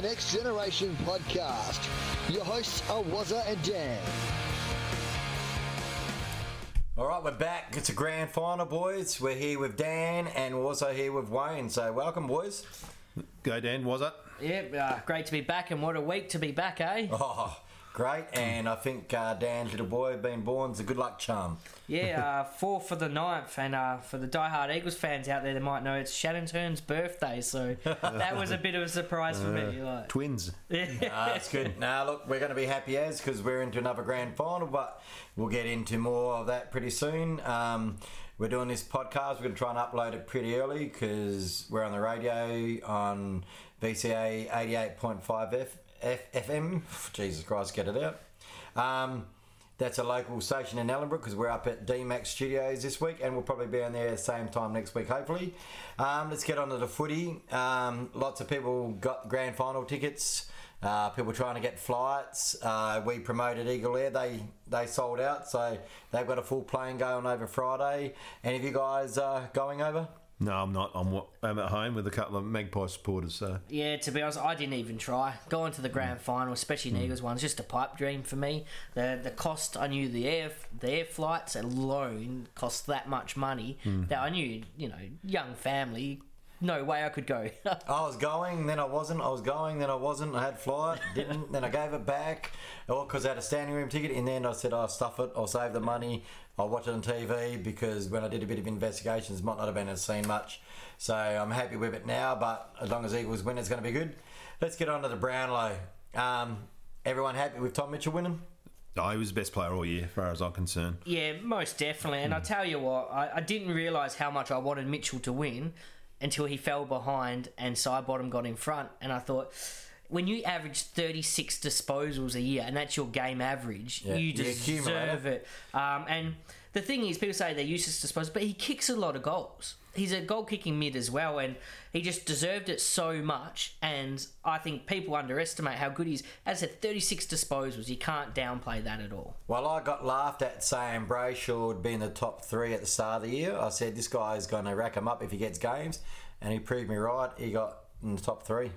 Welcome to the Next Generation podcast. Your hosts are Wazza and Dan. All right, we're back. It's a grand final, boys. We're here with Dan and we're also here with Wayne. So, welcome, boys. Go, Dan. Was it? Yep, uh, great to be back, and what a week to be back, eh? Oh, great. And I think uh, Dan's little boy being born is a good luck charm. Yeah, uh, four for the ninth, and uh, for the diehard Eagles fans out there, they might know it's Shannon Hurn's birthday, so that was a bit of a surprise for me. Like, Twins. Uh, that's good. Now, look, we're going to be happy as because we're into another grand final, but we'll get into more of that pretty soon. Um, we're doing this podcast. We're going to try and upload it pretty early because we're on the radio on VCA 88.5 F, FM. Jesus Christ, get it out. Um, that's a local station in Ellenbrook because we're up at DMAX Studios this week and we'll probably be on there same time next week, hopefully. Um, let's get on to the footy. Um, lots of people got grand final tickets. Uh, people trying to get flights. Uh, we promoted Eagle Air. They they sold out, so they've got a full plane going over Friday. Any of you guys uh, going over? No, I'm not. I'm, I'm at home with a couple of Magpie supporters. So yeah, to be honest, I didn't even try going to the grand Mm. final, especially an Eagles one. It's just a pipe dream for me. The the cost, I knew the air the air flights alone cost that much money Mm. that I knew, you know, young family, no way I could go. I was going, then I wasn't. I was going, then I wasn't. I had flight, didn't. then I gave it back, all because I had a standing room ticket. And then I said, "I'll stuff it. I'll save the money. I'll watch it on TV because when I did a bit of investigations, might not have been able to see much. So I'm happy with it now. But as long as Eagles win, it's going to be good. Let's get on to the Brownlow. Um, everyone happy with Tom Mitchell winning? oh, he was the best player all year, as far as I'm concerned. Yeah, most definitely. And I tell you what, I, I didn't realise how much I wanted Mitchell to win until he fell behind and Sidebottom got in front. And I thought, when you average 36 disposals a year, and that's your game average, Yeah, you you deserve it. Um, and the thing is, people say they're useless disposals, but he kicks a lot of goals. He's a goal kicking mid as well, and he just deserved it so much. And I think people underestimate how good he is. As I said, 36 disposals, you can't downplay that at all. Well, I got laughed at saying Brayshaw would be in the top three at the start of the year. I said this guy is going to rack him up if he gets games, and he proved me right. He got in the top three.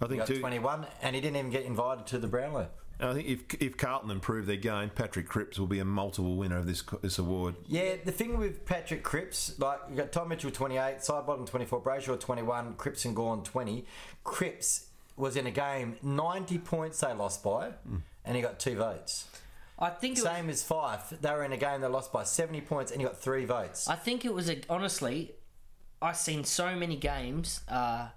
I He think got too. 21, and he didn't even get invited to the Brownlow. I think if if Carlton improve their game, Patrick Cripps will be a multiple winner of this this award. Yeah, the thing with Patrick Cripps, like you got Tom Mitchell 28, Sidebottom 24, Brayshaw 21, Cripps and Gawn 20. Cripps was in a game 90 points they lost by, and he got two votes. I think it was, Same as Fyfe, they were in a game they lost by 70 points, and he got three votes. I think it was a, honestly, I've seen so many games uh,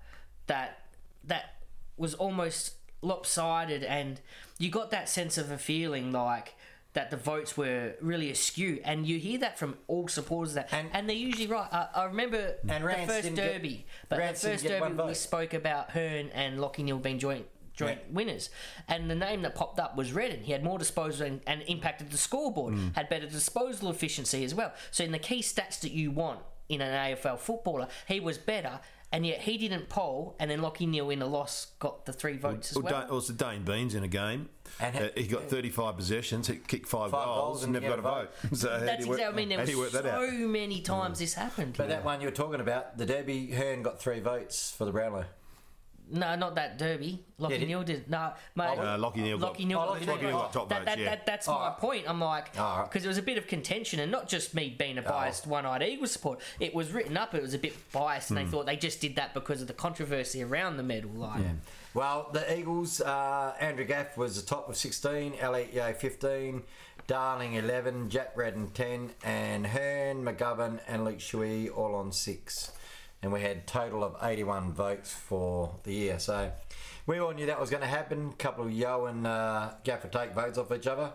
that that was almost lopsided, and you got that sense of a feeling like that the votes were really askew, and you hear that from all supporters. That And- and, they're usually right. I, I remember And the Rance first didn't get- derby, but Rance the first derby we spoke about Hurn and Lachie Neale being joint. Joint Yeah. winners, and the name that popped up was Redden. He had more disposal and, and impacted the scoreboard. Mm. Had better disposal efficiency as well. So in the key stats that you want in an AFL footballer, he was better, and yet he didn't poll. And then Lachie Neale in a loss got the three votes Well, as well. Dayne, also Dayne Beams in a game. And uh, he got 35 possessions, he kicked five, Five goals, goals and and never got a get a vote. So That's you work- exactly. I mean, there how was do you work that so out? many times this happened. But that one you were talking about, the Derby, Hurn got three votes for the Brownlow. No, not that derby. Lachie Yeah, Neale did. No, mate. Uh, Lachie Neale got- Lachie Neale Oh, got Lachie Neale got top that, votes, that, yeah. that, that's Oh, my right. point. I'm like, Oh, right. because there was a bit of contention, and not just me being a biased Oh. one-eyed Eagles support. It was written up. It was a bit biased, and Hmm. they thought they just did that because of the controversy around the medal. Like, Well, the Eagles, uh, Andrew Gaff was the top with 16, Elliot Yeo 15, Darling 11, Jack Redden 10, and Hurn, McGovern, and Luke Shuey all on 6. And we had total of 81 votes for the year. So we all knew that was going to happen. couple of Yeo and uh, Gaff would take votes off each other.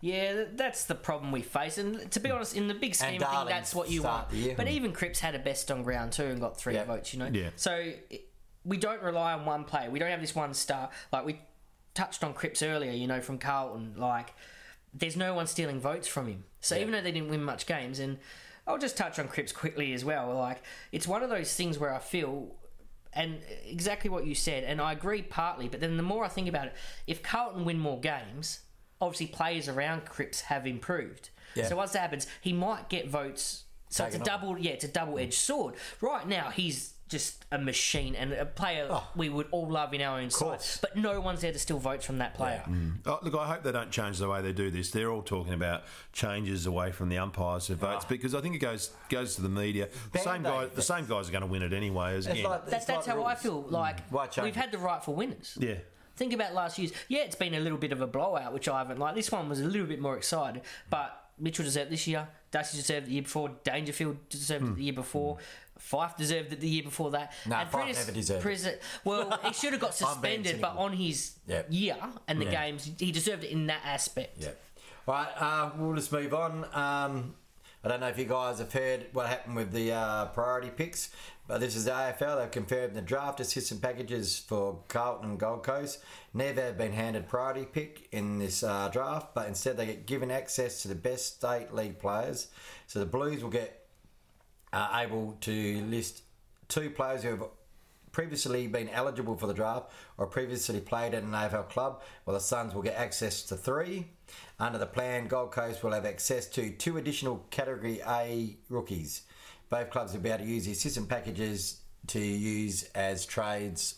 Yeah, that's the problem we face. And to be honest, in the big scheme of things, Darling that's what you want. But even Cripps had a best on ground too and got three Yeah. votes, you know? Yeah. So we don't rely on one player. We don't have this one star. Like we touched on Cripps earlier, you know, from Carlton. Like there's no one stealing votes from him. So even though they didn't win much games, and I'll just touch on Cripps quickly as well. Like it's one of those things where I feel and exactly what you said, and I agree partly. But then the more I think about it, if Carlton win more games, obviously players around Cripps have improved. Yeah. So once that happens, he might get votes. So it's a double, yeah, it's a double-edged sword. Right now, he's just a machine and a player Oh. we would all love in our own side. But no one's there to steal votes from that player. Mm. Oh, look, I hope they don't change the way they do this. They're all talking about changes away from the umpires to votes ah. because I think it goes goes to the media. The same guy, the same guys are going to win it anyway. As again. like- That, it's that's like how I feel. Mm. Like Why change we've had the rightful winners. yeah. Think about last year's. Yeah, it's been a little bit of a blowout, which I haven't liked. This one was a little bit more excited, but Mitchell deserved this year. Dusty deserved it the year before. Dangerfield deserved it the year before. Fyfe deserved it the year before that. No, And Fyfe Prentice- never deserved it. Well, he should have got suspended, but on his Yep. year and the Yeah. games, he deserved it in that aspect. Yeah. Right, uh, we'll just move on. Um, I don't know if you guys have heard what happened with the uh, priority picks, but this is the AFL. They've confirmed the draft assistant packages for Carlton and Gold Coast never have been handed priority pick in this uh, draft, but instead they get given access to the best state league players. So the Blues will get uh, able to list two players who have previously been eligible for the draft or previously played at an AFL club, while the Suns will get access to three. Under the plan, Gold Coast will have access to two additional Category A rookies. Both clubs will be able to use the assistant packages to use as trades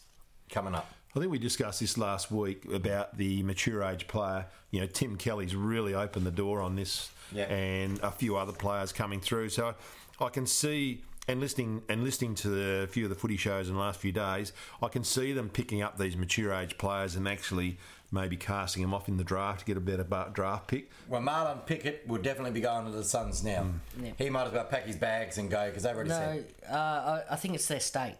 coming up. I think we discussed this last week about the mature age player. You know, Tim Kelly's really opened the door on this, Yeah. and a few other players coming through. So I can see. And listening and listening to the, a few of the footy shows in the last few days, I can see them picking up these mature age players and actually maybe casting him off in the draft to get a better draft pick. Well, Marlon Pickett will definitely be going to the Suns now. Yeah. He might as well pack his bags and go because they've already No, said. uh, I, I think it's their state.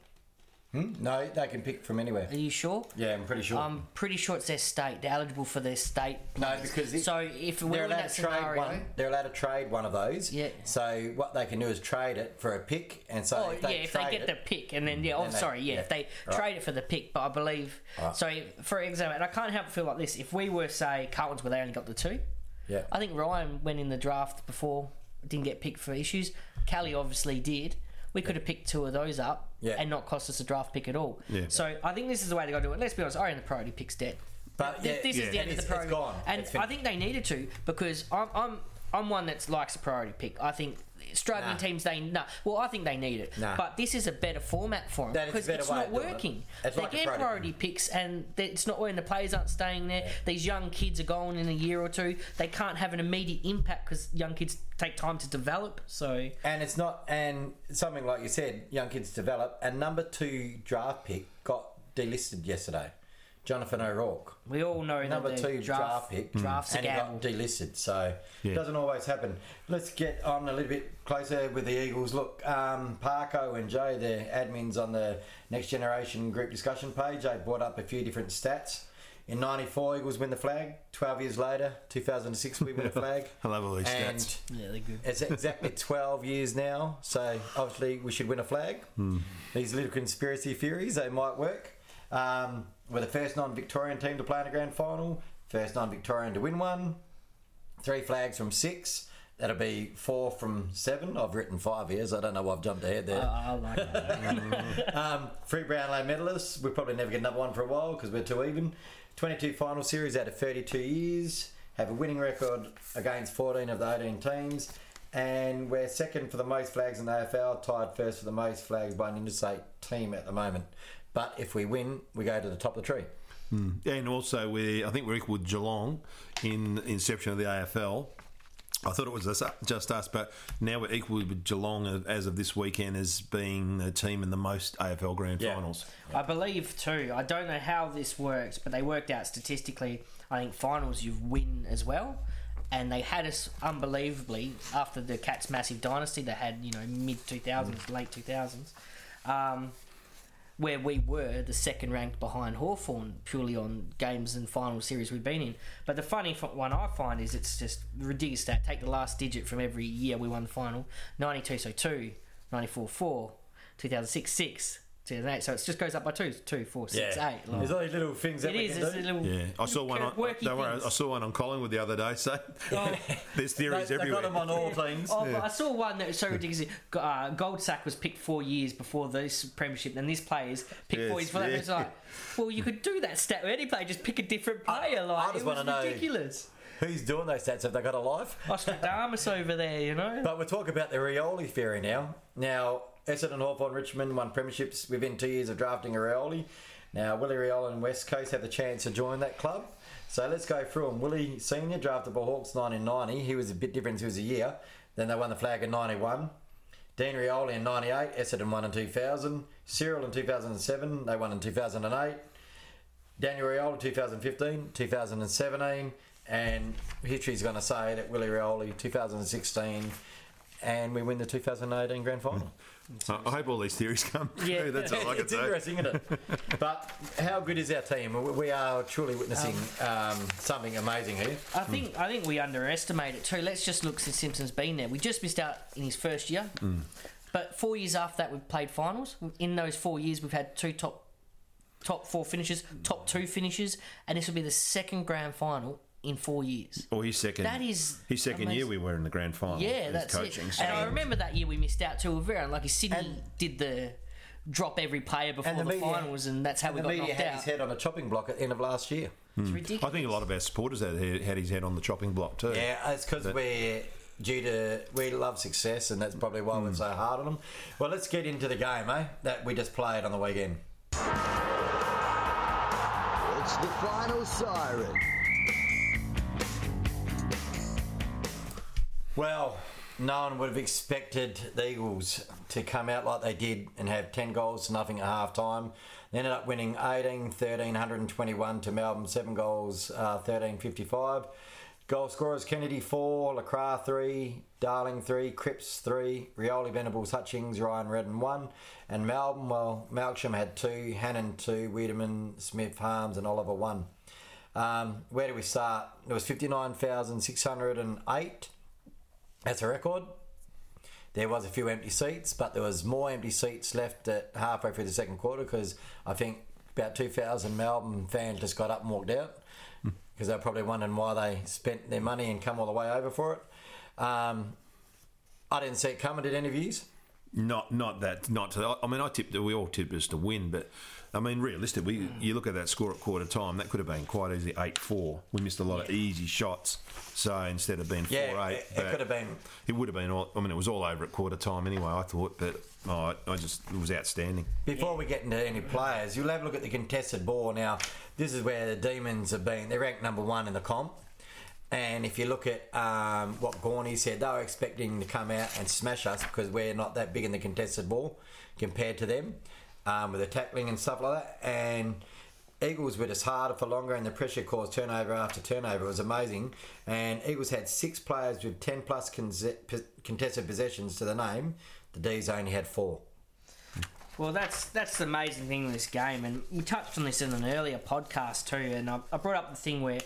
Hmm? No, they can pick from anywhere. Are you sure? Yeah, I'm pretty sure. I'm pretty sure it's their state. They're eligible for their state. No, players. because it- so if we're they're in allowed that to trade scenario, one. They're allowed to trade one of those. Yeah. So what they can do is trade it for a pick, and so Oh if yeah, they if they get it, the pick, and then yeah, mm-hmm. oh Then they- sorry, yeah, yeah. if they Right. trade it for the pick, but I believe Right. so. For example, and I can't help but feel like this: if we were say Carlton's where they only got the two, yeah, I think Ryan went in the draft before, didn't get picked for issues. Callie obviously did. We could have picked two of those up Yeah. and not cost us a draft pick at all. Yeah. So I think this is the way to go do it. Let's be honest, I reckon the priority pick's dead. But, Th- yeah, this is the end of the gone. and I think they needed to because I'm I'm I'm one that likes a priority pick. I think struggling Nah. teams they no. Well, I think they need it, Nah. but this is a better format for them That is a because it's not it. working. It's They're like getting priority priority picks, and it's not when the players aren't staying there. These young kids are going in a year or two. They can't have an immediate impact because young kids take time to develop. So and it's not, and something like you said, young kids develop. And number two draft pick got delisted yesterday, Jonathan O'Rourke. we all know Number that the two draft, draft pick, drafts a and he gamble. got delisted. So Yeah. it doesn't always happen. Let's get on a little bit closer with the Eagles. Look, um, Parko and Joe, the admins on the Next Generation group discussion page, they brought up a few different stats. In '94, Eagles win the flag. 12 years later, 2006, we win the flag. I love all these and stats. Yeah, they're good. it's exactly 12 years now, so obviously we should win a flag. These little conspiracy theories, they might work. Um, we're the first non Victorian team to play in a grand final, first non Victorian to win one. Three flags from six. That'll be four from seven. I've written five years. I don't know why I've jumped ahead there. I, I like that. Um, three Brownlow medalists. We'll probably never get another one for a while because we're too even. 22 final series out of 32 years. Have a winning record against 14 of the 18 teams. And we're second for the most flags in the AFL, tied first for the most flags by an interstate team at the moment. But if we win, we go to the top of the tree. And also, we I think we're equal with Geelong in inception of the AFL. I thought it was us, just us, but now we're equal with Geelong as of this weekend as being the team in the most AFL grand Yeah. finals. I believe too. I don't know how this works, but they worked out statistically. I think finals you win as well, and they had us unbelievably after the Cats' massive dynasty. They had you know mid two thousands, late two thousands, um, where we were the second ranked behind Hawthorn purely on games and final series we've been in. But the funny one I find is it's just ridiculous stat. Take the last digit from every year we won the final. Ninety two, so two. 94 4, 2006 6, 2008. So it just goes up by two, two, four, six, eight. Like, There's all these little things that it we is. can It's do. a little. Yeah, I saw one on. quirky Don't worry. I saw one on Collingwood the other day. So Oh. there's They, theories they've got them on all teams. Oh, but I saw one that was so ridiculous. Uh, Goldsack was picked four years before this premiership, and this player's picked four Yes, years for that. yeah. It's like, well, you could do that stat with any player, just pick a different player. I like, just it was wanna know- ridiculous. Who's doing those stats? Have they got a life? Ostradamus over there, you know. But we're talking about the Rioli theory now. Now, Essendon, Hawthorn, Richmond won premierships within two years of drafting Rioli. Now, Willie Rioli and West Coast have the chance to join that club. So let's go through them. Willie Senior drafted by Hawks 1990. He was a bit different. He was a year. Then they won the flag in 91. Dean Rioli in 98. Essendon won in 2000. Cyril in 2007. They won in 2008. Daniel Rioli 2015, 2017, and history's going to say that Willie Rioli 2016, and we win the 2018 grand final. I I hope all these theories come true. Yeah. That's all I can it's say. interesting, isn't it? but how good is our team? We- We are truly witnessing um, something amazing here. I think I think we underestimate it too. Let's just look since Simpson's been there. We just missed out in his first year, but four years after that, we've played finals. In those four years, we've had two top top four finishes, top two finishes, and this will be the second grand final in four years. Or his second. That is his second year. We were in the grand final. Yeah, that's coaching. it. so- And I remember that year we missed out too. We were very unlucky. Sydney And- did the drop every player before the, the media- finals, and that's how And we the got media knocked had out. his head on a chopping block at the end of last year. It's ridiculous. I think a lot of our supporters had, had his head on the chopping block too. Yeah, it's because we're due to we love success, and that's probably why we're so hard on them. Well, let's get into the game, eh? That we just played on the weekend. It's the final siren. Well, no one would have expected the Eagles to come out like they did and have 10 goals nothing at half time. They ended up winning 18 13 121 to Melbourne, 7 goals, uh, 13 55. Goal scorers Kennedy 4, LeCras 3, Darling 3, Cripps 3, Rioli, Venables, Hutchings, Ryan Redden 1. And Melbourne, well, Malcolm had 2, Hannan 2, Weideman, Smith, Harmes, and Oliver 1. Um, where do we start? It was 59,608. That's a record. There was a few empty seats, but there was more empty seats left at halfway through the second quarter because I think about 2,000 Melbourne fans just got up and walked out because they're probably wondering why they spent their money and come all the way over for it. Um, I didn't see it coming. Did any of yous? Not, not that. Not to. I mean, I tipped. We all tipped us to win, but I mean, realistically, you look at that score at quarter time. That could have been quite easily eight four. We missed a lot of easy shots. So instead of being four Yeah, eight, it- it could have been. It would have been. All, I mean, it was all over at quarter time anyway. I thought, but oh, I, I just it was outstanding. Before we get into any players, you'll have a look at the contested ball. Now, this is where the Demons have been. They're ranked number one in the comp. And if you look at um, what Gorney said, they were expecting to come out and smash us because we're not that big in the contested ball compared to them um, with the tackling and stuff like that. And Eagles were just harder for longer, and the pressure caused turnover after turnover. It was amazing. And Eagles had six players with 10 plus contested possessions to the name. The D's only had four. Well, that's that's the amazing thing with this game, and we touched on this in an earlier podcast too. And I, I brought up the thing where,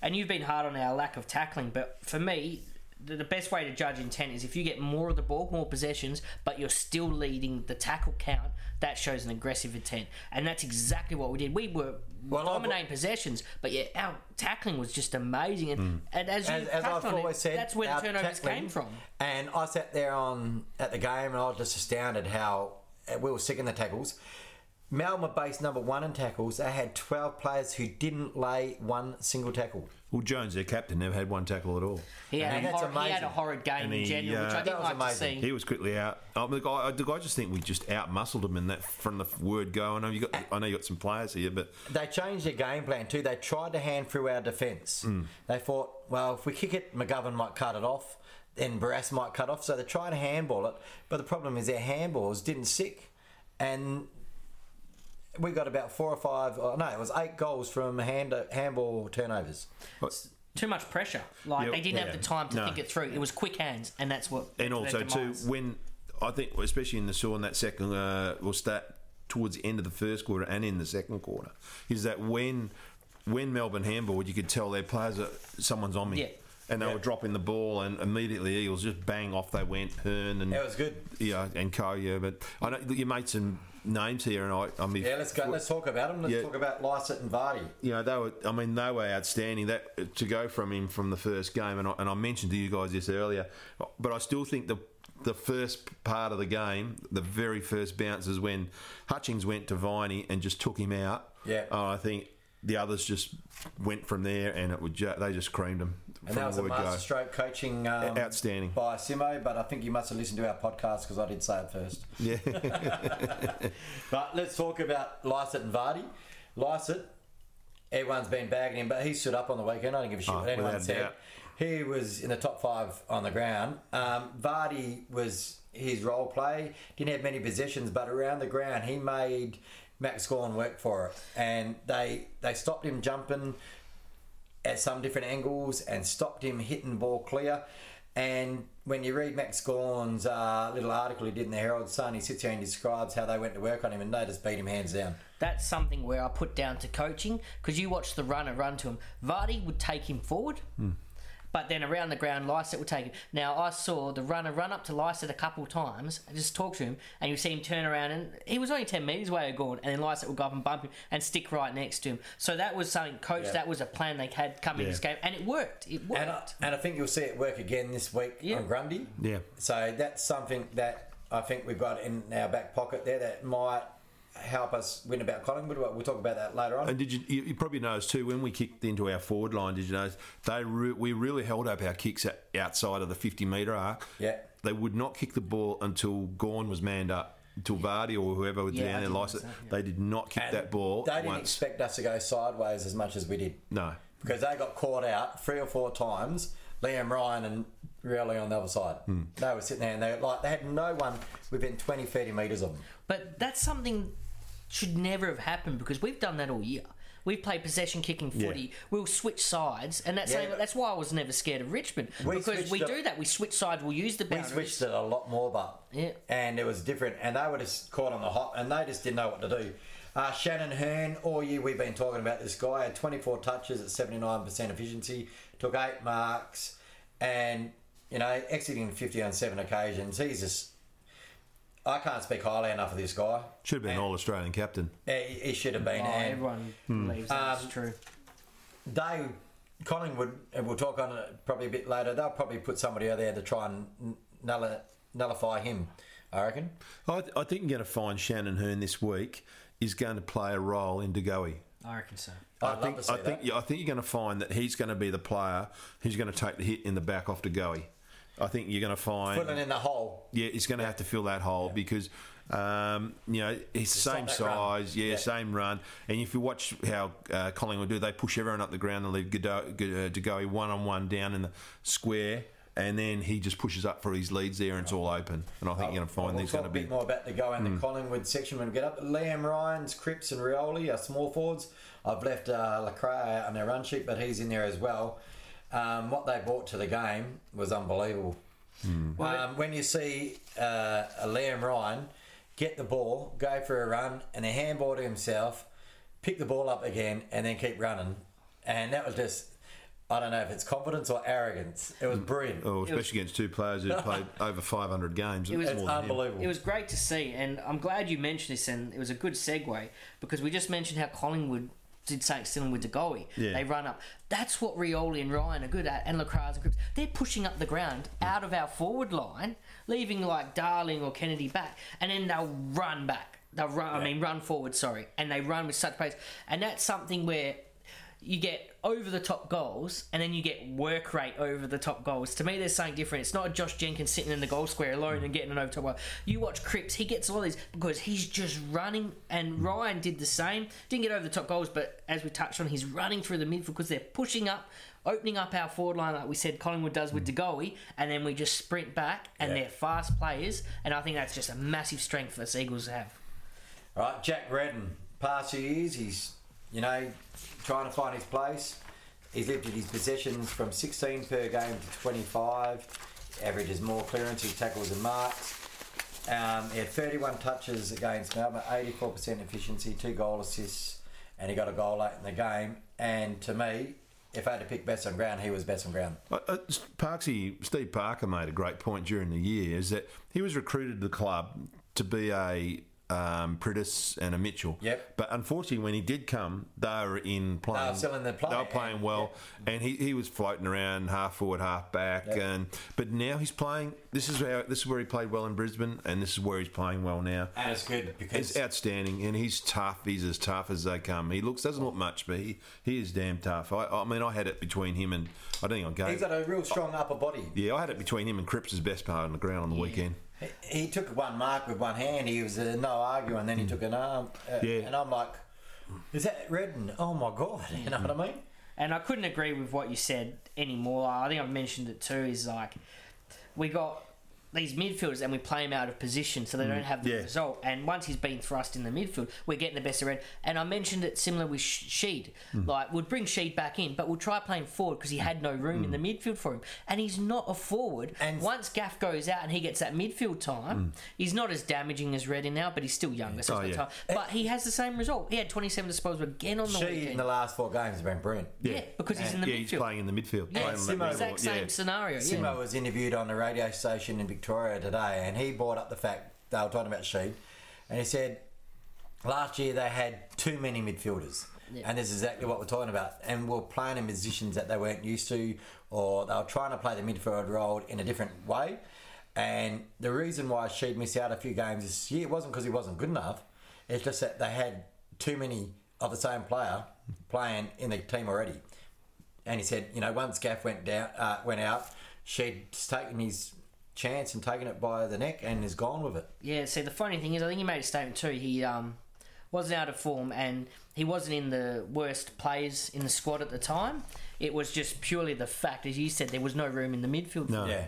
and you've been hard on our lack of tackling, but for me, the, the best way to judge intent is if you get more of the ball, more possessions, but you're still leading the tackle count. That shows an aggressive intent, and that's exactly what we did. We were Well, I- dominating possessions, but yeah, our tackling was just amazing. And, and as you as, as I've on always it, said, that's where the turnovers came from. And I sat there on at the game, and I was just astounded how uh, we were sick in the tackles. Melbourne based number one in tackles. They had 12 players who didn't lay one single tackle. Well, Jones, their captain, never had one tackle at all. He had, And a, hor- he had a horrid game And in he, general, which uh, I That didn't was like amazing. to see. He was quickly out. I, mean, I, I, I just think we just out muscled him in that from the word go. I know you got. I know you got some players here, but They changed their game plan too. They tried to hand through our defence. Hmm. They thought, well, if we kick it, McGovern might cut it off, then Barrass might cut off. So they tried to handball it, but the problem is their handballs didn't stick, and we got about four or five. Oh, no, it was eight goals from hand handball turnovers. too much pressure. Like Yeah, they didn't yeah. have the time to No. think it through. It was quick hands, and that's what. and their also too when I think especially in the saw in that second uh, will start towards the end of the first quarter and in the second quarter is that when when Melbourne handballed you could tell their players are someone's on me. Yeah. And they Yeah. were dropping the ball, and immediately Eagles just bang off they went. Hurn and It was good. yeah, and Co. Yeah, but I know you made some names here, and I, I mean, Yeah, let's go. Let's talk about them. Let's Yeah. talk about Lycett and Vardy. you know, they were. I mean, they were outstanding. That to go from him from the first game, and I, and I mentioned to you guys this earlier, but I still think the the first part of the game, the very first bounce is when Hutchings went to Viney and just took him out. Yeah. Uh, I think the others just went from there, and it would ju- they just creamed them And that was a word master go. stroke coaching um, Outstanding. by Simo, but I think you must have listened to our podcast because I did say it first. Yeah, But let's talk about Lycett and Vardy. Lycett, everyone's been bagging him, but he stood up on the weekend. I don't give a shit Oh, what anyone said. doubt. He was in the top five on the ground. Um, Vardy was his role play. Didn't have many possessions, but around the ground he made Max Gawn work for it, and they they stopped him jumping at some different angles and stopped him hitting the ball clear. And when you read Max Gawn's uh, little article he did in the Herald Sun, he sits here and describes how they went to work on him, and they just beat him hands down. That's something where I put down to coaching because you watch the runner run to him. Vardy would take him forward, but then around the ground, Lycett would take him. Now I saw the runner run up to Lycett a couple times and just talk to him, and you see him turn around, and he was only ten metres away gone, and then Lycett would go up and bump him and stick right next to him. So that was something, coach. Yeah. That was a plan they had coming Yeah. this game, and it worked. It worked. And I, and I think you'll see it work again this week Yeah. on Grundy. Yeah. So that's something that I think we've got in our back pocket there that might help us win about Collingwood. We'll talk about that later on. and did you, you? You probably noticed too when we kicked into our forward line. Did you notice they re- we really held up our kicks at, outside of the fifty metre arc? Yeah. they would not kick the ball until Gawn was manned up. Until Vardy or whoever was Yeah, down there, did Lycett, that, yeah. they did not kick And that ball They didn't once. expect us to go sideways as much as we did. no, because they got caught out three or four times. Liam Ryan and really on the other side. Hmm. They were sitting there and they were like they had no one within 20, 30 metres of them. But that's something should never have happened because we've done that all year. We've played possession kicking footy. We'll switch sides, and that's Yeah, that's why I was never scared of Richmond We because we it- do that. We switch sides. We'll use the bench. We switched it a lot more, but Yeah. and it was different. And they were just caught on the hop, and they just didn't know what to do. Uh, Shannon Hurn, all year we've been talking about this guy. Had 24 touches at 79% efficiency, took eight marks, and you know exiting 50 on seven occasions. He's just. I can't speak highly enough of this guy. should have been And- all Australian captain. He, he should have been. Oh, and everyone Hmm. believes that's Um, true. they Collingwood, and we'll talk on it probably a bit later. They'll probably put somebody out there to try and null- nullify him. I reckon. I, I think you're going to find Shannon Hurn this week is going to play a role in De Goey. I reckon so. I'd I love think to see I think that. yeah, I think you're going to find that he's going to be the player who's going to take the hit in the back off De Goey. I think you're going to find Filling in the hole. yeah, he's going to have to fill that hole because um, you know he's the same size, yeah, Yeah. same run. And if you watch how uh, Collingwood do, they push everyone up the ground and leave uh, De Goey one on one down in the square. And then he just pushes up for his leads there, and it's all open. And I think you're going to find we'll there's going to be Hmm. bit more about the go in the Collingwood section when we get up. Liam Ryan's, Cripps and Rioli are small forwards. I've left uh, LeCras on their run sheet, but he's in there as well. Um, what they brought to the game was unbelievable. Hmm. Um, when you see uh, a Liam Ryan get the ball, go for a run, and a handball to himself, pick the ball up again, and then keep running, and that was just. I don't know if it's confidence or arrogance. It was brilliant. Oh, especially against two players who played over 500 games. It was- it's more than him. unbelievable. It was great to see, and I'm glad you mentioned this, and it was a good segue because we just mentioned how Collingwood did something similar with goalie. Yeah. They run up. That's what Rioli and Ryan are good at, and LeCras and Cripps. They're pushing up the ground out of our forward line, leaving like Darling or Kennedy back, and then they'll run back. They'll run. I mean, run forward. Sorry, and they run with such pace, and that's something where you get over the top goals and then you get work rate over the top goals. To me, there's something different. It's not Josh Jenkins sitting in the goal square alone and getting an over top goal. You watch Cripps, he gets all these because he's just running, and Ryan did the same. Didn't get over the top goals, but as we touched on, he's running through the midfield because they're pushing up. Opening up our forward line like we said Collingwood does with mm. DeGoey, and then we just sprint back, and Yeah. they're fast players, and I think that's just a massive strength for the Eagles to have. Right, Jack Redden, past years, he's, you know, trying to find his place. He's lifted his possessions from 16 per game to 25. Averages more clearances, tackles, and marks. Um, he had 31 touches against Melbourne, 84% efficiency, two goal assists, and he got a goal late in the game. And to me, if I had to pick best on ground, he was best on ground. Uh, uh, Parksy, Steve Parker made a great point during the year is that he was recruited to the club to be a um, Priddis and a Mitchell. Yep. But unfortunately, when he did come, they were in playing. still in the play, They were playing well, and he, he was floating around half forward, half back, Yep. and but now he's playing. This is how this is where he played well in Brisbane, and this is where he's playing well now. And it's good because He's outstanding, and he's tough. He's as tough as they come. He looks doesn't look much, but he, he is damn tough. I, I mean, I had it between him and I don't think I gave. he's got a real strong upper body. yeah, I had it between him and Cripps' best part on the ground on the weekend. He, he took one mark with one hand. He was uh, no arguing. Then he took an arm. Uh, Yeah. And I'm like, is that Redden? Oh my god! You know what I mean? And I couldn't agree with what you said anymore. I think I've mentioned it too. Is like we got these midfielders and we play them out of position so they mm. don't have the yeah. result. And once he's been thrust in the midfield, we're getting the best of red. And I mentioned it similar with Sh- Sheed. Mm. Like we'd bring Sheed back in, but we'll try playing forward because he had no room in the mm. midfield for him. And he's not a forward. And- once Gaff goes out and he gets that midfield time, he's not as damaging as Redden now, but he's still younger. So Oh, it's yeah. time. But he has the same result. He had 27 disposals again on the She weekend. in the last four games has been brilliant. yeah, because he's in the yeah, midfield. he's playing in the midfield. Yeah, playing on that Simo- exact same yeah. scenario. Simo was interviewed on the radio station in Victoria today, and he brought up the fact they were talking about Sheed, and he said last year they had too many midfielders. And this is exactly what we're talking about. And we're playing in positions that they weren't used to, or they were trying to play the midfield role in a different way. And the reason why Sheed missed out a few games this year wasn't because he wasn't good enough. It's just that they had too many of the same player playing in the team already. And he said, you know, once Gaff went down, uh, went out, Sheed's taken his chance and taken it by the neck and is gone with it. Yeah, see, the funny thing is, I think he made a statement too. He um, wasn't out of form and he wasn't in the worst players in the squad at the time. It was just purely the fact, as you said, there was no room in the midfield. No. Yeah.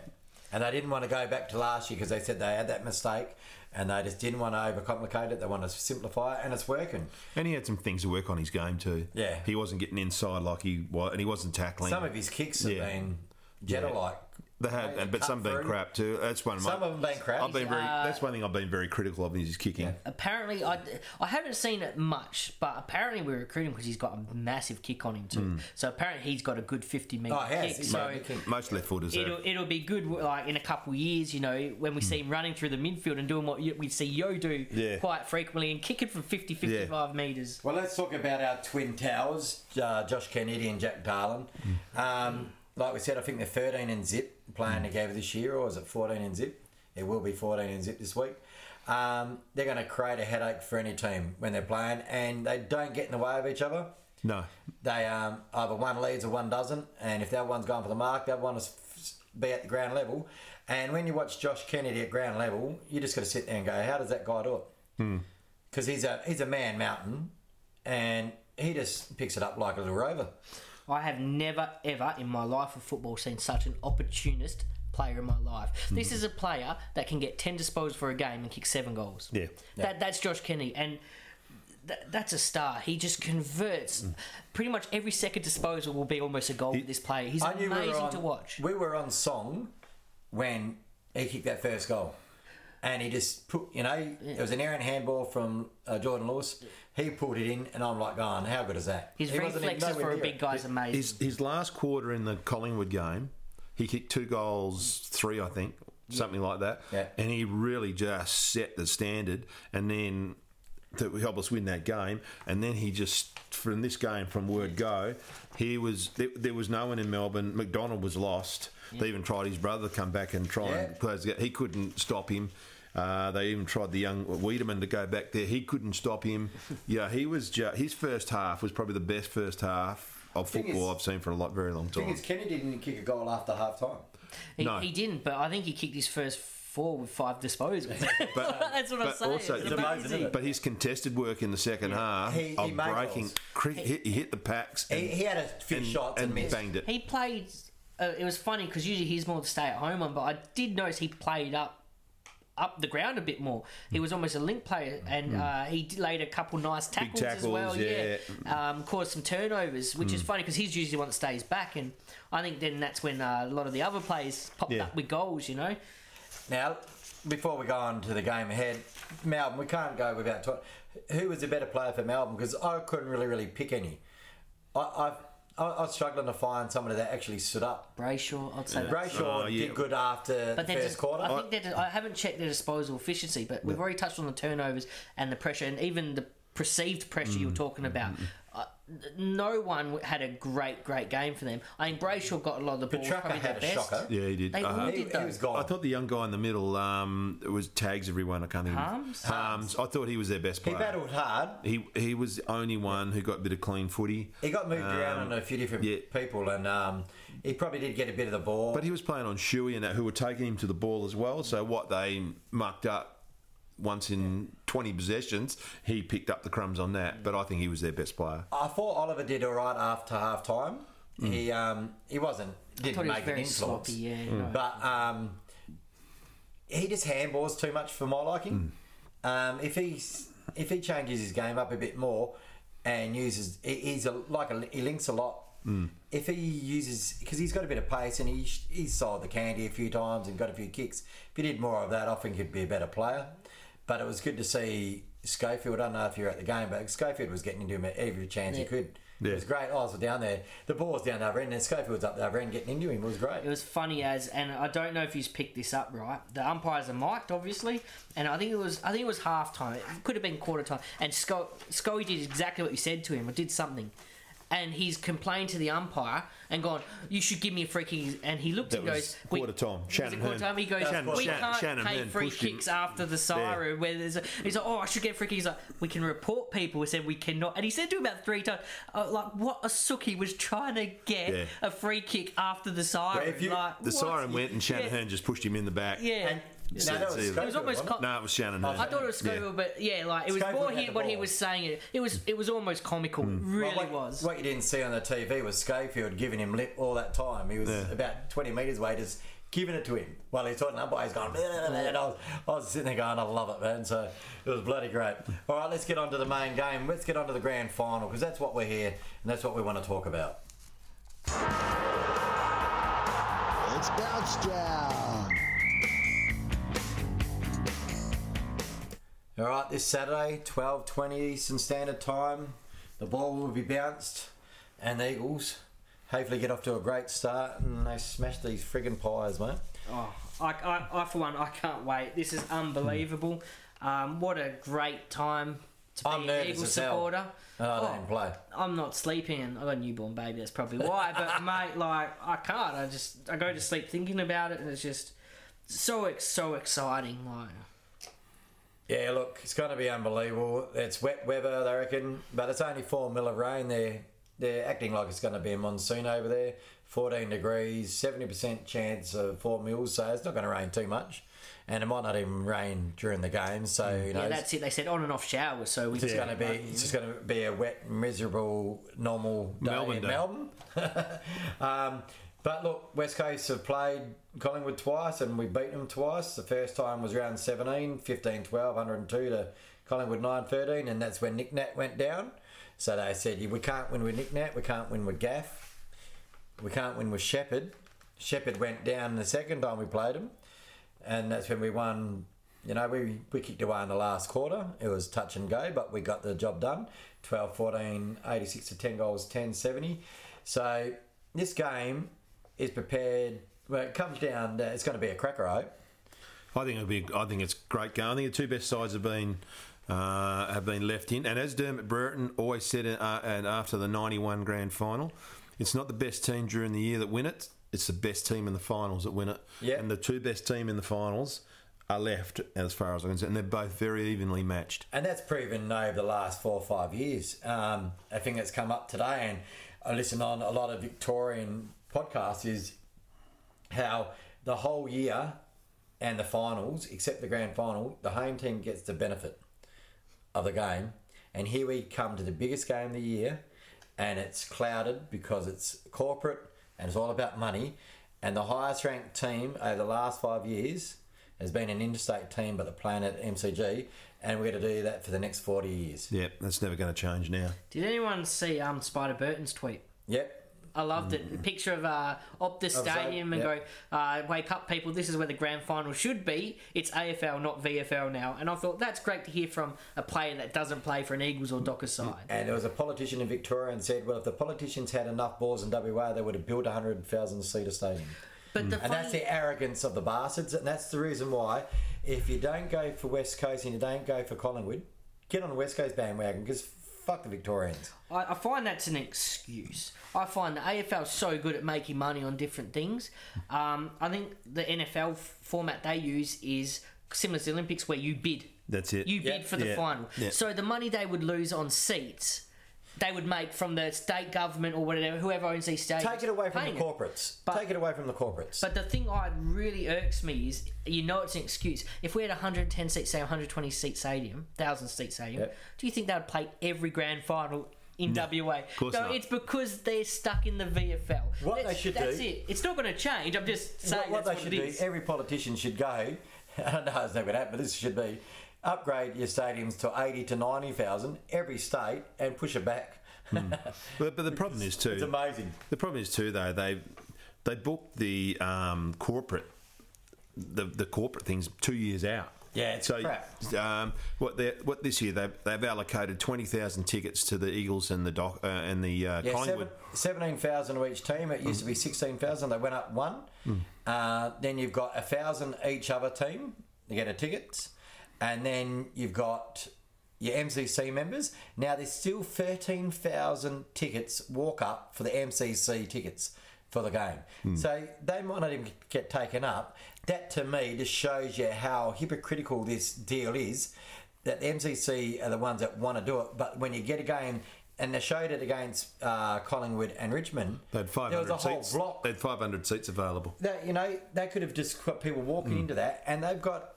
And they didn't want to go back to last year because they said they had that mistake and they just didn't want to overcomplicate it. They want to simplify it, and it's working. And he had some things to work on his game too. Yeah. he wasn't getting inside like he was, and he wasn't tackling. Some of his kicks have Yeah. been Jetta like. They had, They but cut some been through. crap too. That's one. Of my, Some of them been crap. I've been very. Uh, that's one thing I've been very critical of is his kicking. Apparently, I, I haven't seen it much, but apparently we recruit him because he's got a massive kick on him too. So apparently he's got a good 50 metre Oh, he has. kick. He's So got a big kick. Most left footers. it'll, Are, it'll be good like in a couple of years you know when we see him running through the midfield and doing what you- we see Yeo do Yeah. quite frequently and kicking from 50 55 metres Well, let's talk about our twin towers, uh, Josh Kennedy and Jack Darlin. Um, like we said, I think they're 13 in zip playing together this year, or is it 14 in zip? It will be 14 in zip this week. Um, they're going to create a headache for any team when they're playing, and they don't get in the way of each other. no, They um, either one leads or one doesn't, and if that one's going for the mark, that one is be at the ground level. And when you watch Josh Kennedy at ground level, you just got to sit there and go, "How does that guy do it?" Because he's a he's a man mountain, and he just picks it up like a little rover. I have never ever in my life of football seen such an opportunist player in my life. This mm-hmm. is a player that can get 10 disposals for a game and kick 7 goals. Yeah. That that's Josh Kennedy and th- that's a star. He just converts mm. pretty much every second disposal will be almost a goal with this player. He's knew we amazing on- to watch. We were on song when he kicked that first goal. And he just put, you know, it was an errant handball from uh, Jordan Lewis. He pulled it in, and I'm like, going, how good is that? His He wasn't reflexes for a big it. guy amazing. his his last quarter in the Collingwood game, he kicked two goals, three I think, something like that. Yeah. And he really just set the standard, and then to help us win that game. And then he just from this game from word go, he was there, there was no one in Melbourne. McDonald was lost. They even tried his brother to come back and try Yeah. and close the gap. He couldn't stop him. Uh, they even tried the young Weideman to go back there. He couldn't stop him. Yeah, he was. Ju- his first half was probably the best first half of Thing football is- I've seen for a lot, very long thing time. is, Kennedy didn't kick a goal after half time. He, No. he didn't, but I think he kicked his first four with five disposals. But- That's what I'm but saying. also- it's It's amazing, amazing. isn't it? But his contested work in the second half He- he of made breaking, goals. cre- hit, he hit the packs and, He, he had a few and, shots and, and missed. banged it. He played. Uh, it was funny because usually he's more the stay-at-home one, but I did notice he played up up the ground a bit more. He was almost a link player, and uh, he d- laid a couple nice tackles, as well. yeah. um, caused some turnovers, which is funny because he's usually the one that stays back, and I think then that's when uh, a lot of the other players popped Yeah. up with goals. You know, Now, before we go on to the game ahead, Melbourne, we can't go without talking. Who was the better player for Melbourne? Because I couldn't really, really pick any. I, I, I, I was struggling to find somebody that actually stood up. Brayshaw, I'd say. that's- Brayshaw Oh, yeah. did good after But the they're first just, quarter. I think they're I haven't checked their disposal efficiency, but we've already touched on the turnovers and the pressure, and even the perceived pressure Mm. you were talking about. No one had a great, great game for them. I think Brayshaw got a lot of the ball. Petrarca probably had a best. shocker. Yeah, he did. They Uh, all he, did he though. was gone. I thought the young guy in the middle um, it was tags everyone. I can't think. of- Harmes? Harmes. I thought he was their best player. he battled hard. He he was the only one who got a bit of clean footy. He got moved around on a few different yeah. people, and um, he probably did get a bit of the ball. But he was playing on Shuey and that, who were taking him to the ball as well. So what they mucked up once in 20 possessions, he picked up the crumbs on that. But I think he was their best player. I thought Oliver did all right after half time. Mm. He um, he wasn't didn't thought he was make very an influence, sloppy, yeah, you know. but um, he just handballs too much for my liking. Mm. Um, if he's if he changes his game up a bit more and uses, he- he's a, like a, he links a lot. Mm. If he uses because he's got a bit of pace and he he's sold the candy a few times and got a few kicks. If he did more of that, I think he'd be a better player. But it was good to see Schofield. I don't know if you're at the game, but Schofield was getting into him at every chance he could. Yeah. It was great. I was down there. The ball was down the other end, and Schofield was up the other end getting into him. It was great. It was funny as, and I don't know if he's picked this up right. The umpires are mic'd, obviously, and I think it was, I think it was half time. It could have been quarter time. And Sco- Scully did exactly what you said to him, or did something. And he's complained to the umpire and gone, "You should give me a free kick." And he looked That and was goes, quarter time. Shannon quarter Hurn. time? He goes, Shannon- "We Shan- can't Shannon pay Hurn free pushed him. kicks after the siren." Where there's a, he's like, "Oh, I should get free kicks." He's like, "We can report people." He said, "We cannot." And he said to him about three times, uh, "Like what a sookie was trying to get Yeah. a free kick after the siren." if you- like, The what? siren went and Shannon Yeah. Hurn just pushed him in the back. Yeah. And- Yeah. no, that was See, it was almost wasn't it? co- No, it was Shannon Hurn. I thought it was Yeah. But yeah, like it was Schofield more he, the what he was saying. It, it was it was almost comical. Hmm. Really Well, what, was. What you didn't see on the TV was Schofield giving him lip all that time. He was Yeah. about 20 metres away, just giving it to him while he's talking umpire. He's going, "Blah, blah, blah," and I was, I was sitting there going, I love it, man. So it was bloody great. All right, let's get on to the main game. Let's get on to the grand final because that's what we're here and that's what we want to talk about. It's bounce down. All right, this Saturday, 12.20 Eastern Standard Time, the ball will be bounced and the Eagles hopefully get off to a great start and they smash these friggin' pies, mate. Oh, I, I, I for one, I can't wait. This is unbelievable. Um, what a great time to be I'm an nervous Eagles as hell. supporter. And I Oh, don't even play. I'm not sleeping, and I got a newborn baby. That's probably why. But mate, like I can't. I just I go to sleep thinking about it, and it's just so ex- so exciting. Like Yeah, look, it's going to be unbelievable. It's wet weather, they reckon, but it's only four mil of rain. They're they're acting like it's going to be a monsoon over there. Fourteen degrees, seventy percent chance of four mils, so it's not going to rain too much, and it might not even rain during the game. So you know, yeah, that's it. They said on and off showers, so we it's going to be it's just going to be a wet, miserable, normal day Melbourne in day. Melbourne. um, but look, West Coast have played Collingwood twice and we beat them twice. The first time was round 17, 15 12, 102 to Collingwood 9 13, and that's when Nick Nat went down. So they said, "Yeah, we can't win with Nick Nat, we can't win with Gaff, we can't win with Sheppard. Sheppard went down the second time we played him, and that's when we won. You know, we, we kicked away in the last quarter. It was touch and go, but we got the job done. 12 14, 86 to 10 goals, 10 70. So this game is prepared. Well, it comes down, it's going to be a cracker, I hope. I think it'll be. I think it's great going. I think the two best sides have been uh, have been left in, and as Dermot Burton always said, uh, and after the '91 Grand Final, it's not the best team during the year that win it. It's the best team in the finals that win it. Yeah. And the two best team in the finals are left, as far as I'm concerned, and they're both very evenly matched. And that's proven over the last four or five years. Um, I think it's come up today, and I listen on a lot of Victorian podcasts, is how the whole year and the finals, except the grand final, the home team gets the benefit of the game. And here we come to the biggest game of the year, and it's clouded because it's corporate and it's all about money. And the highest ranked team over the last five years has been an interstate team, but they're playing at MCG, and we're going to do that for the next 40 years. Yep, that's never going to change now. Did anyone see um Spider Burton's tweet? Yep. I loved it. Picture of uh, Optus Stadium and Yep. go, uh, wake up, people. This is where the grand final should be. It's AFL, not VFL now. And I thought that's great to hear from a player that doesn't play for an Eagles or Dockers side. And there was a politician in Victoria and said, well, if the politicians had enough balls in WA, they would have built a 100,000 seater stadium. But the And that's the arrogance of the bastards, and that's the reason why, if you don't go for West Coast and you don't go for Collingwood, get on the West Coast bandwagon because fuck the Victorians. I, I find that's an excuse. I find the AFL is so good at making money on different things. Um, I think the NFL f- format they use is similar to the Olympics, where you bid. That's it. You bid for the Yeah. final. Yeah. So the money they would lose on seats, they would make from the state government or whatever, whoever owns these stadiums. Take it away from the corporates. But- Take it away from the corporates. But the thing that really irks me is, you know, it's an excuse. If we had a 110 seat, say 120 seat stadium, thousand seat stadium, Yep. do you think they would play every grand final in WA? course no, not. it's because they're stuck in the VFL. What that's, they should that's do- it. It's not going to change. I'm just saying what, what they what should do, every politician should go. I don't know it's not going to happen, but this should be upgrade your stadiums to eighty to ninety thousand every state and push it back. But, but the problem is too. It's amazing. The problem is too though they they booked the um, corporate the the corporate things two years out. Yeah, it's so crap. Um, what they what this year they've, they've allocated twenty thousand tickets to the Eagles and the doc, uh, and the uh, Yeah, Collingwood. seven, 17,000 to each team. It used to be 16,000. They went up one. Uh, then you've got a thousand each other team to get a tickets. And then you've got your MCC members. Now there's still 13,000 tickets walk up for the MCC tickets for the game. So they might not even get taken up. That to me just shows you how hypocritical this deal is. That the MCC are the ones that want to do it, but when you get a game and they showed it against uh, Collingwood and Richmond, They had five there was a whole seats. block They had five hundred seats available. that you know they could have just got people walking Hmm. into that, and they've got.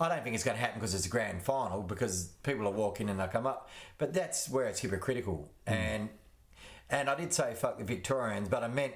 I don't think it's going to happen because it's a grand final because people are walking and they come up, but that's where it's hypocritical. Hmm. And and I did say fuck the Victorians, but I meant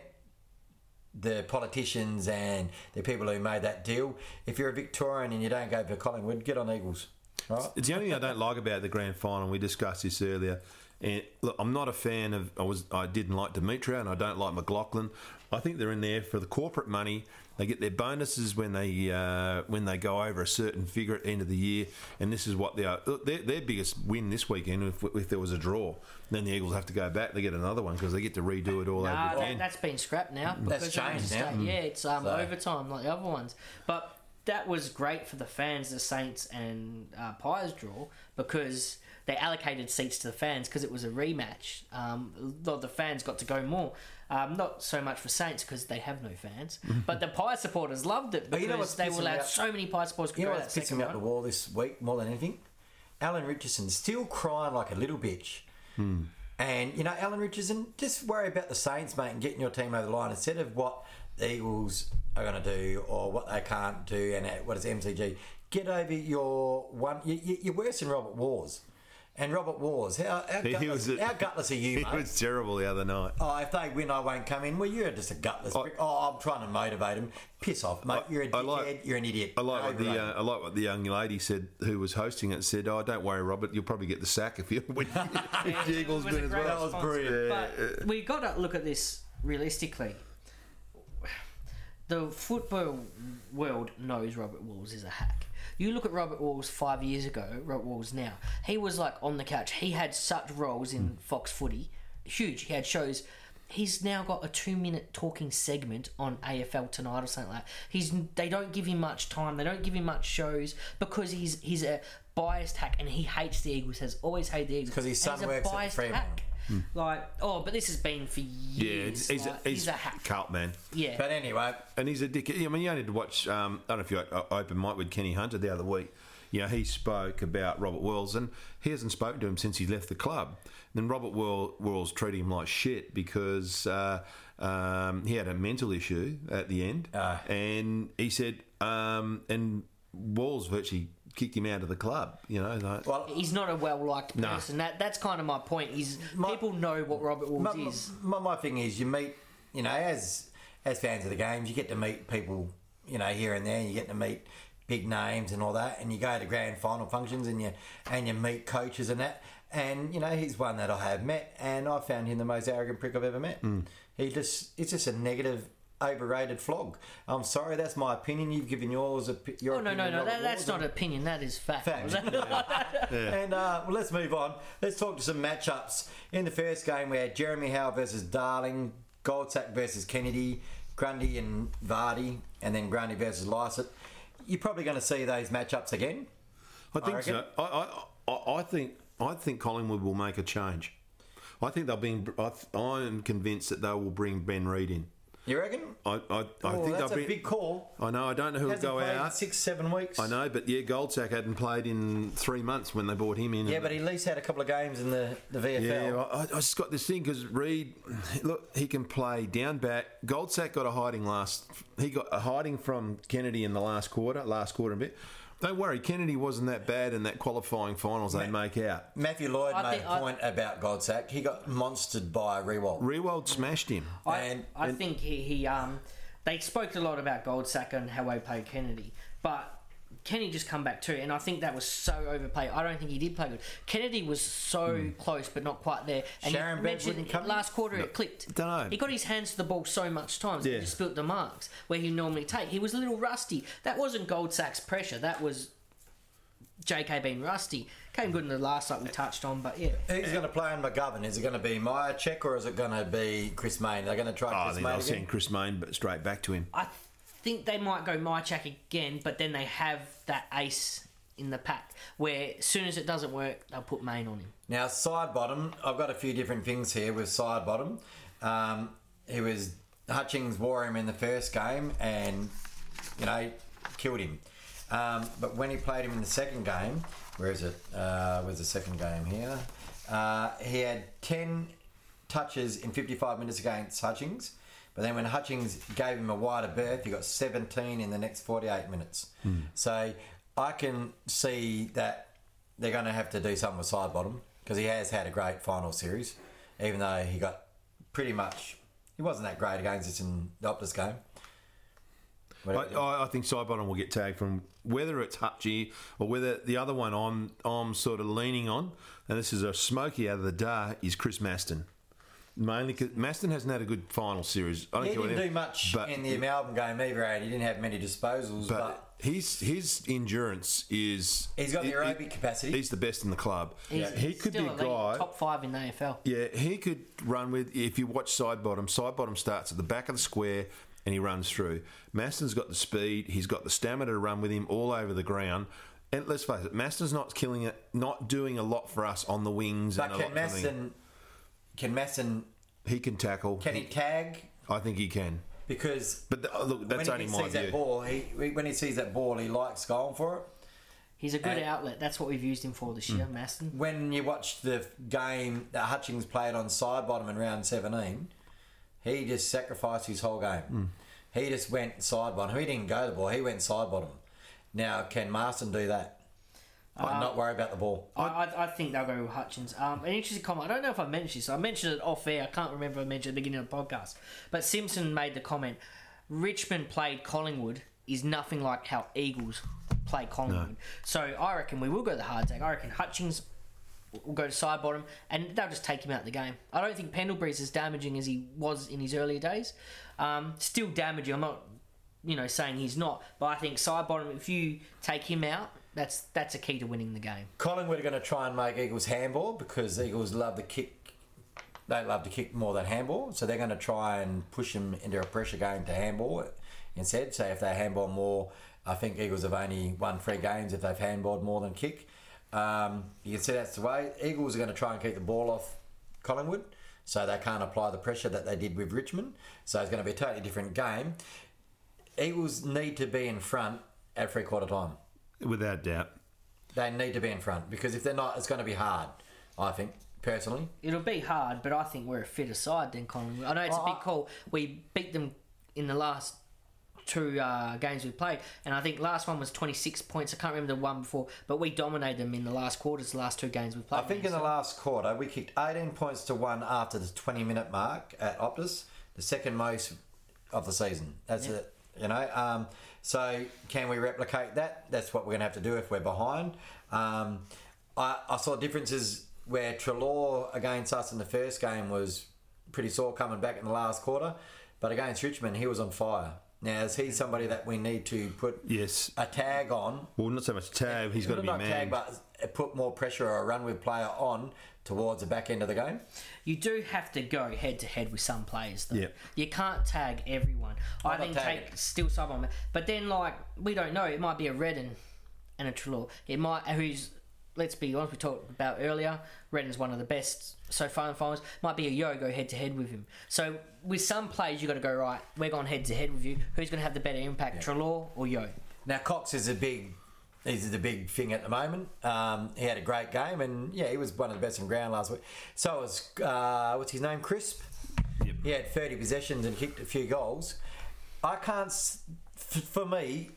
the politicians and the people who made that deal. If you're a Victorian and you don't go for Collingwood, get on Eagles. Right? It's the only thing I don't like about the grand final. We discussed this earlier. And look, I'm not a fan of. I was. I didn't like Demetriou, and I don't like McLachlan. I think they're in there for the corporate money. They get their bonuses when they uh, when they go over a certain figure at the end of the year, and this is what they are. Their, their biggest win this weekend, if, if there was a draw, then the Eagles have to go back. They get another one because they get to redo it all Nah, over again. that's been scrapped now. That's changed now. state. Yeah, it's um, So- overtime like the other ones. But that was great for the fans, the Saints and uh, Pies draw because they allocated seats to the fans because it was a rematch. Um, a lot of the fans got to go more. Um, not so much for Saints because they have no fans, but the Pie supporters loved it because you know they pissing will have so many Pie supporters. could You know what's pissing me up the wall this week more than anything? Alan Richardson still crying like a little bitch. And, you know, Alan Richardson, just worry about the Saints, mate, and getting your team over the line instead of what the Eagles are going to do or what they can't do and uh, what is MCG. Get over your one. You, you, you're worse than Robert Walls. And Robert Walls, how, how, He gutless, was a- how gutless are you, It mate? was terrible the other night. Oh, if they win, I won't come in. Well, you're just a gutless. I- prick. oh, I'm trying to motivate him. Piss off, mate. I- you're a I dickhead. like- you're an idiot. I like what the uh, I like what the young lady said who was hosting it said. Oh, don't worry, Robert. You'll probably get the sack if you win. if the Eagles It was a win as well. That was response. brilliant. But we got to look at this realistically. The football world knows Robert Walls is a hack. You look at Robert Walls five years ago, Robert Walls now. He was like on the couch. He had such roles in hmm. Fox Footy, huge. He had shows. He's now got a two-minute talking segment on AFL tonight or something like. That. He's they don't give him much time. They don't give him much shows because he's he's a biased hack and he hates the Eagles. Has always hated the Eagles 'Cause his son he's a works at biased Fremont. hack. Like, oh, but this has been for years. Yeah, he's, like, a, he's, a hack. cult man, Yeah. But anyway, and he's a dick. I mean, you only had to watch. Um, I don't know if you o- open mic with Kenny Hunter the other week. You know, he spoke about Robert Walls, and he hasn't spoken to him since he left the club. Then Robert Wel- Walls treated him like shit because uh, um, he had a mental issue at the end, Ah. and he said, um, and Walls virtually kicked him out of the club. You know, like, well, He's not a well liked Nah. person. That that's kind of my point. He's My- people know what Robert Walls my, is. my, my thing is, you meet, you know, as as fans of the games, you get to meet people, you know, here and there. And you get to meet big names and all that, and you go to grand final functions and you and you meet coaches and that. And you know, he's one that I have met, and I found him the most arrogant prick I've ever met. Hmm. He just it's just a negative, overrated flog. I'm sorry, that's my opinion. You've given yours. opi- Your Oh no no opinion no! of That, that's not opinion. That is fact. Fact. And uh, well, let's move on. Let's talk to some matchups. In the first game, we had Jeremy Howe versus Darling, Goldsack versus Kennedy, Grundy and Vardy, and then Grundy versus Lycett. You're probably going to see those matchups again. I think reckon. so. I, I, I, I think I think Collingwood will make a change. I think they'll bring. I, th- I'm convinced that they will bring Ben Reid in. You reckon? I, I, I oh, think that's they'll a be. big call. I know. I don't know who will go played in out. six, seven weeks. I know, but yeah, Goldsack hadn't played in three months when they brought him in. Yeah, but he at least had a couple of games in the, the VFL. Yeah, I, I just got this thing because Reid, look, he can play down back. Goldsack got a hiding last. He got a hiding from Kennedy in the last quarter, last quarter a bit. Don't worry, Kennedy wasn't that bad in that qualifying finals they make out. Matthew Lloyd I made think a I- point about Goldsack. He got monstered by Riewoldt. Riewoldt smashed him. I, And- I think he, he um they spoke a lot about Goldsack and how they played Kennedy, but Kenny just come back too, and I think that was so overplayed. I don't think he did play good. Kennedy was so hmm. close, but not quite there. And Sharon you Bent mentioned wouldn't come last quarter it clicked. Dunno. He got his hands to the ball so much times, Yeah. he just spilt the marks where he normally take. He was a little rusty. That wasn't Goldsack's pressure. That was JK being rusty. Came good in the last like we touched on, but yeah. Who's going to play on McGovern? Is it going to be Mihocek or is it going to be Chris Mayne? They're going to try Oh, I think Mayne they'll again? send Chris Mayne but straight back to him. I think they might go Mihocek again, but then they have that ace in the pack where as soon as it doesn't work, they'll put Mayne on him. Now, Sidebottom, I've got a few different things here with Sidebottom. Um, he was Hutchings wore him in the first game and you know killed him. Um, but when he played him in the second game, where is it? Uh, where's the second game here? Uh, he had ten touches in 55 minutes against Hutchings. But then when Hutchings gave him a wider berth, he got 17 in the next 48 minutes. Hmm. So I can see that they're going to have to do something with Sidebottom because he has had a great final series, even though he got pretty much he wasn't that great against us in the Optus game. I, I I think Sidebottom will get tagged from whether it's Hutchie or whether the other one I'm I'm sort of leaning on, and this is a smoky out of the day, is Chris Masten. Mainly because Masten hasn't had a good final series. I don't he care what didn't it- do much but- in the Melbourne game either. and He didn't have many disposals, but, But his his endurance is He's got the he- aerobic he- capacity. He's the best in the club. He's He could be a guy. top five in the AFL. Yeah, he could run with. If you watch Sidebottom, side bottom starts at the back of the square and he runs through. Masten's got the speed. He's got the stamina to run with him all over the ground. And let's face it, Masten's not killing it, not doing a lot for us on the wings. but and a can lot for the- Masten can Masten He can tackle. can he tag? I think he can. Because But the, oh, look, that's when only he my sees that ball, he when he sees that ball, he likes going for it. He's a good And- outlet. That's what we've used him for this year, Masten. when you watch the game that Hutchings played on Sidebottom in round 17, he just sacrificed his whole game. Hmm. He just went Sidebottom. He didn't go the ball, he went Sidebottom. Now, can Masten do that? Uh, and not worry about the ball. I, I, I think they'll go with Hutchings. Um, an interesting comment. I don't know if I mentioned this. I mentioned it off air. I can't remember if I mentioned it at the beginning of the podcast. But Simpson made the comment Richmond played Collingwood is nothing like how Eagles play Collingwood. So I reckon we will go the hard take. I reckon Hutchings will go to Sidebottom and they'll just take him out of the game. I don't think Pendlebury's as damaging as he was in his earlier days. Um, still damaging. I'm not, you know, saying he's not. But I think Sidebottom, if you take him out, that's that's a key to winning the game. Collingwood are going to try and make Eagles handball because Eagles love to kick. They love to kick more than handball, so they're going to try and push them into a pressure game to handball instead. So if they handball more, I think Eagles have only won three games if they've handballed more than kick. Um, you can see that's the way. Eagles are going to try and keep the ball off Collingwood, so they can't apply the pressure that they did with Richmond. So it's going to be a totally different game. Eagles need to be in front at three quarter time. Without doubt. They need to be in front because if they're not, it's going to be hard. I think personally. It'll be hard, but I think we're a fitter side than Collingwood. I know it's a Oh, big call. We beat them in the last two uh, games we played, and I think last one was 26 points. I can't remember the one before, but we dominated them in the last quarters, the last two games we played. I think in the last quarter we kicked 18 points to one after the 20 minute mark at Optus, the second most of the season. That's Yeah. it. You know, um, so can we replicate that? That's what we're going to have to do if we're behind. Um, I, I saw differences where Treloar against us in the first game was pretty sore coming back in the last quarter. But against Richmond, he was on fire. Now, is he somebody that we need to put Yes. a tag on? Well, not so much tag. He's got to be not man. tag, but put more pressure or a run with player on towards the back end of the game. You do have to go head to head with some players, though. Yeah. You can't tag everyone. I I'm think take still someone, but then like we don't know. It might be a Redden and a Treloar. It might who's let's be honest. We talked about earlier. Redden's one of the best so far in finals. Might be a Yeo go head to head with him. So with some players, you got to go right. We're going head to head with you. Who's going to have the better impact, Treloar or Yeo? Now Cox is a big, he's the big thing at the moment. Um, he had a great game, and yeah, he was one of the best on ground last week. So was uh, what's his name, Crisp. Yep. He had 30 possessions and kicked a few goals. I can't, for me,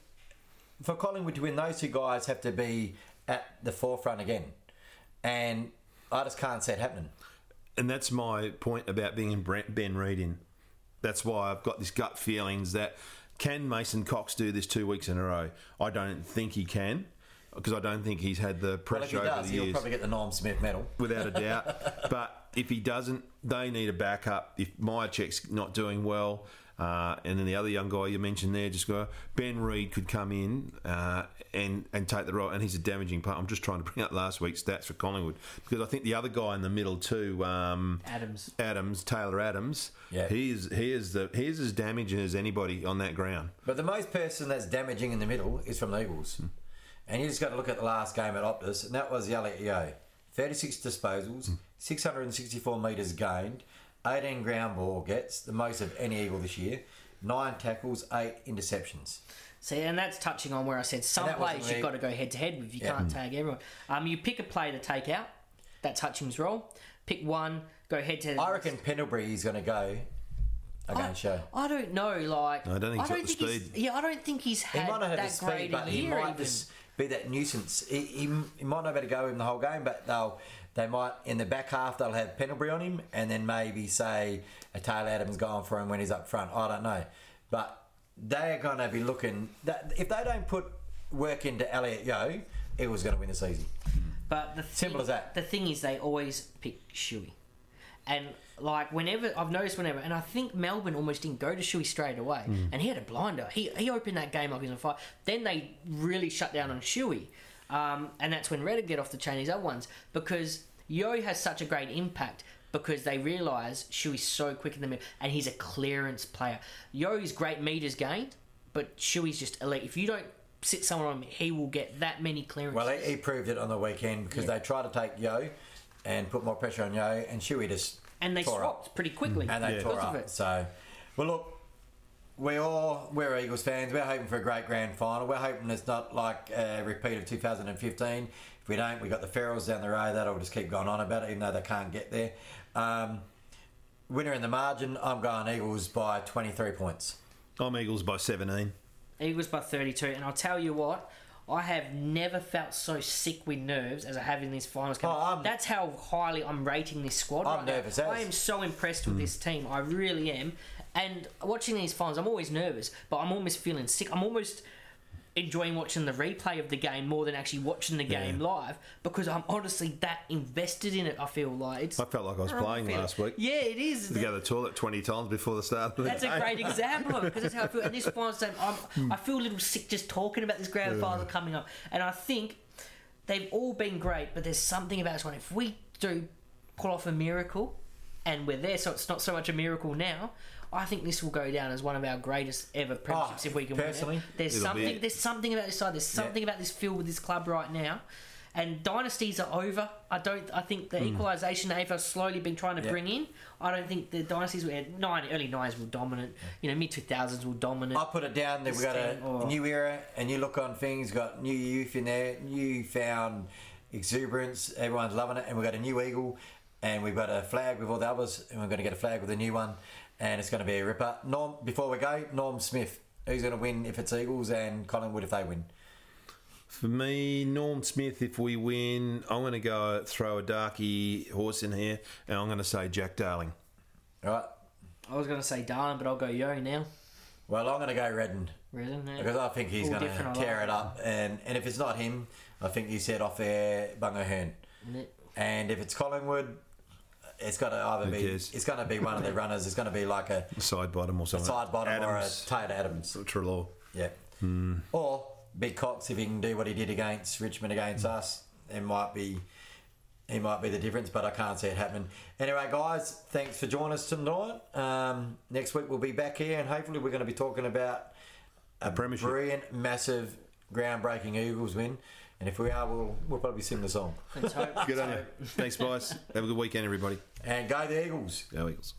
for Collingwood to win, those two guys have to be at the forefront again, and I just can't see it happening. and that's my point about being Ben Reid in. That's why I've got this gut feelings that can Mason Cox do this two weeks in a row? I don't think he can because I don't think he's had the Well, if pressure he over does, the he'll years. probably get the Norm Smith medal. without a doubt. but if he doesn't, they need a backup. If Mihocek's not doing well, uh, and then the other young guy you mentioned there, just go. Ben Reid could come in uh, and and take the role, and he's a damaging part. I'm just trying to bring up last week's stats for Collingwood because I think the other guy in the middle too, um, Adams. Adams, Taylor Adams, Yeah. he is he is the he is as damaging as anybody on that ground. But the most person that's damaging in the middle is from the Eagles. And you just got to look at the last game at Optus, and that was Elliot Yeo. 36 disposals, 664 metres gained, 18 ground ball gets, the most of any Eagle this year, 9 tackles, 8 interceptions. See, and that's touching on where I said some And players you've got to go head to head with. You Yeah. can't tag everyone. Um, you pick a play to take out. That's Hutchings' role. Pick one, go head to head. I reckon Pendlebury is going to go against Show. I don't know. Like I don't think he's got the he's- speed. Yeah, I don't think he's He had might not have that the great speed, a but he might even. just be that nuisance. He, he, he might not be able to go in the whole game, but they'll they might in the back half they'll have Pendlebury on him, and then maybe say a Taylor Adams going for him when he's up front. I don't know, but they're going to be looking. That if they don't put work into Elliot Yeo, it was going to win the season. But the thing, Simple as that. The thing is, they always pick Shuey, and like whenever I've noticed, whenever, and I think Melbourne almost didn't go to Shuey straight away, Hmm. and he had a blinder. He he opened that game like he was on fire. Then they really shut down on Shuey, um, and that's when Redder get off the chain. These other ones because Yeo has such a great impact. Because they realise Shuey's so quick in the middle, and he's a clearance player. Yeo's great meters gained, but Shuey's just elite. If you don't sit someone on him, he will get that many clearances. Well, he, he proved it on the weekend because Yeah. they tried to take Yeo and put more pressure on Yeo, and Shuey just and they tore up. swapped pretty quickly. and they Yeah. tore because of up. it. So, well, look, we all we're Eagles fans. We're hoping for a great grand final. We're hoping it's not like a repeat of 2015. If we don't, we got the Ferals down the road. That'll just keep going on about it, even though they can't get there. Um, winner in the margin. I'm going Eagles by 23 points. I'm Eagles by 17. Eagles by 32, and I'll tell you what, I have never felt so sick with nerves as I have in these finals. Oh, I'm- That's how highly I'm rating this squad I'm right nervous now. as. I am so impressed with this team. I really am. And watching these finals, I'm always nervous, but I'm almost feeling sick. I'm almost enjoying watching the replay of the game more than actually watching the game live because I'm honestly that invested in it. I feel like it's. I felt like I was I playing feel- last week. Yeah, it is. To go to the toilet 20 times before the start of the That's a great example of it because that's how I feel. And this finals game, I'm, hmm. I feel a little sick just talking about this grand final coming up. And I think they've all been great, but there's something about this one. If we do pull off a miracle, and we're there, so it's not so much a miracle now. I think this will go down as one of our greatest ever premierships Oh, if we can personally, win it. There's something. There's something about this side. There's something about this field with this club right now. And dynasties are over. I don't. I think the hmm. equalisation they've slowly been trying to. Yeah. bring in. I don't think the dynasties were nine early nines were dominant. You know, mid two thousands were dominant. I put it down that we got a oh. new era, and you look on things, got new youth in there, new found exuberance. Everyone's loving it, and we've got a new eagle, and we've got a flag with all the others, and we're going to get a flag with a new one, and it's going to be a ripper. Norm, before we go, Norm Smith, who's going to win if it's Eagles, and Collingwood if they win. For me, Norm Smith, if we win, I'm going to go throw a darky horse in here, and I'm going to say Jack Darling. All right. I was going to say Darling, but I'll go Yeo now. Well, I'm going to go Redden Redden, yeah. because I think he's All going to tear like it up, and and if it's not him, I think he said off air Bungo Hurn. And if it's Collingwood, it's got to either Who be cares? it's going to be one of the runners. It's going to be like a Sidebottom or something. Sidebottom or a Adams, Tate Adams. Treloar. Yeah. Hmm. Or Big Cox if he can do what he did against Richmond against us, it might be he might be the difference, but I can't see it happening. Anyway, guys, thanks for joining us tonight. Um, next week we'll be back here, and hopefully we're going to be talking about a premiership. brilliant, massive, groundbreaking Eagles win. And if we are, we'll, we'll probably sing the song. Let's hope. Good on you. Thanks, guys. Have a good weekend, everybody. And go the Eagles. Go Eagles.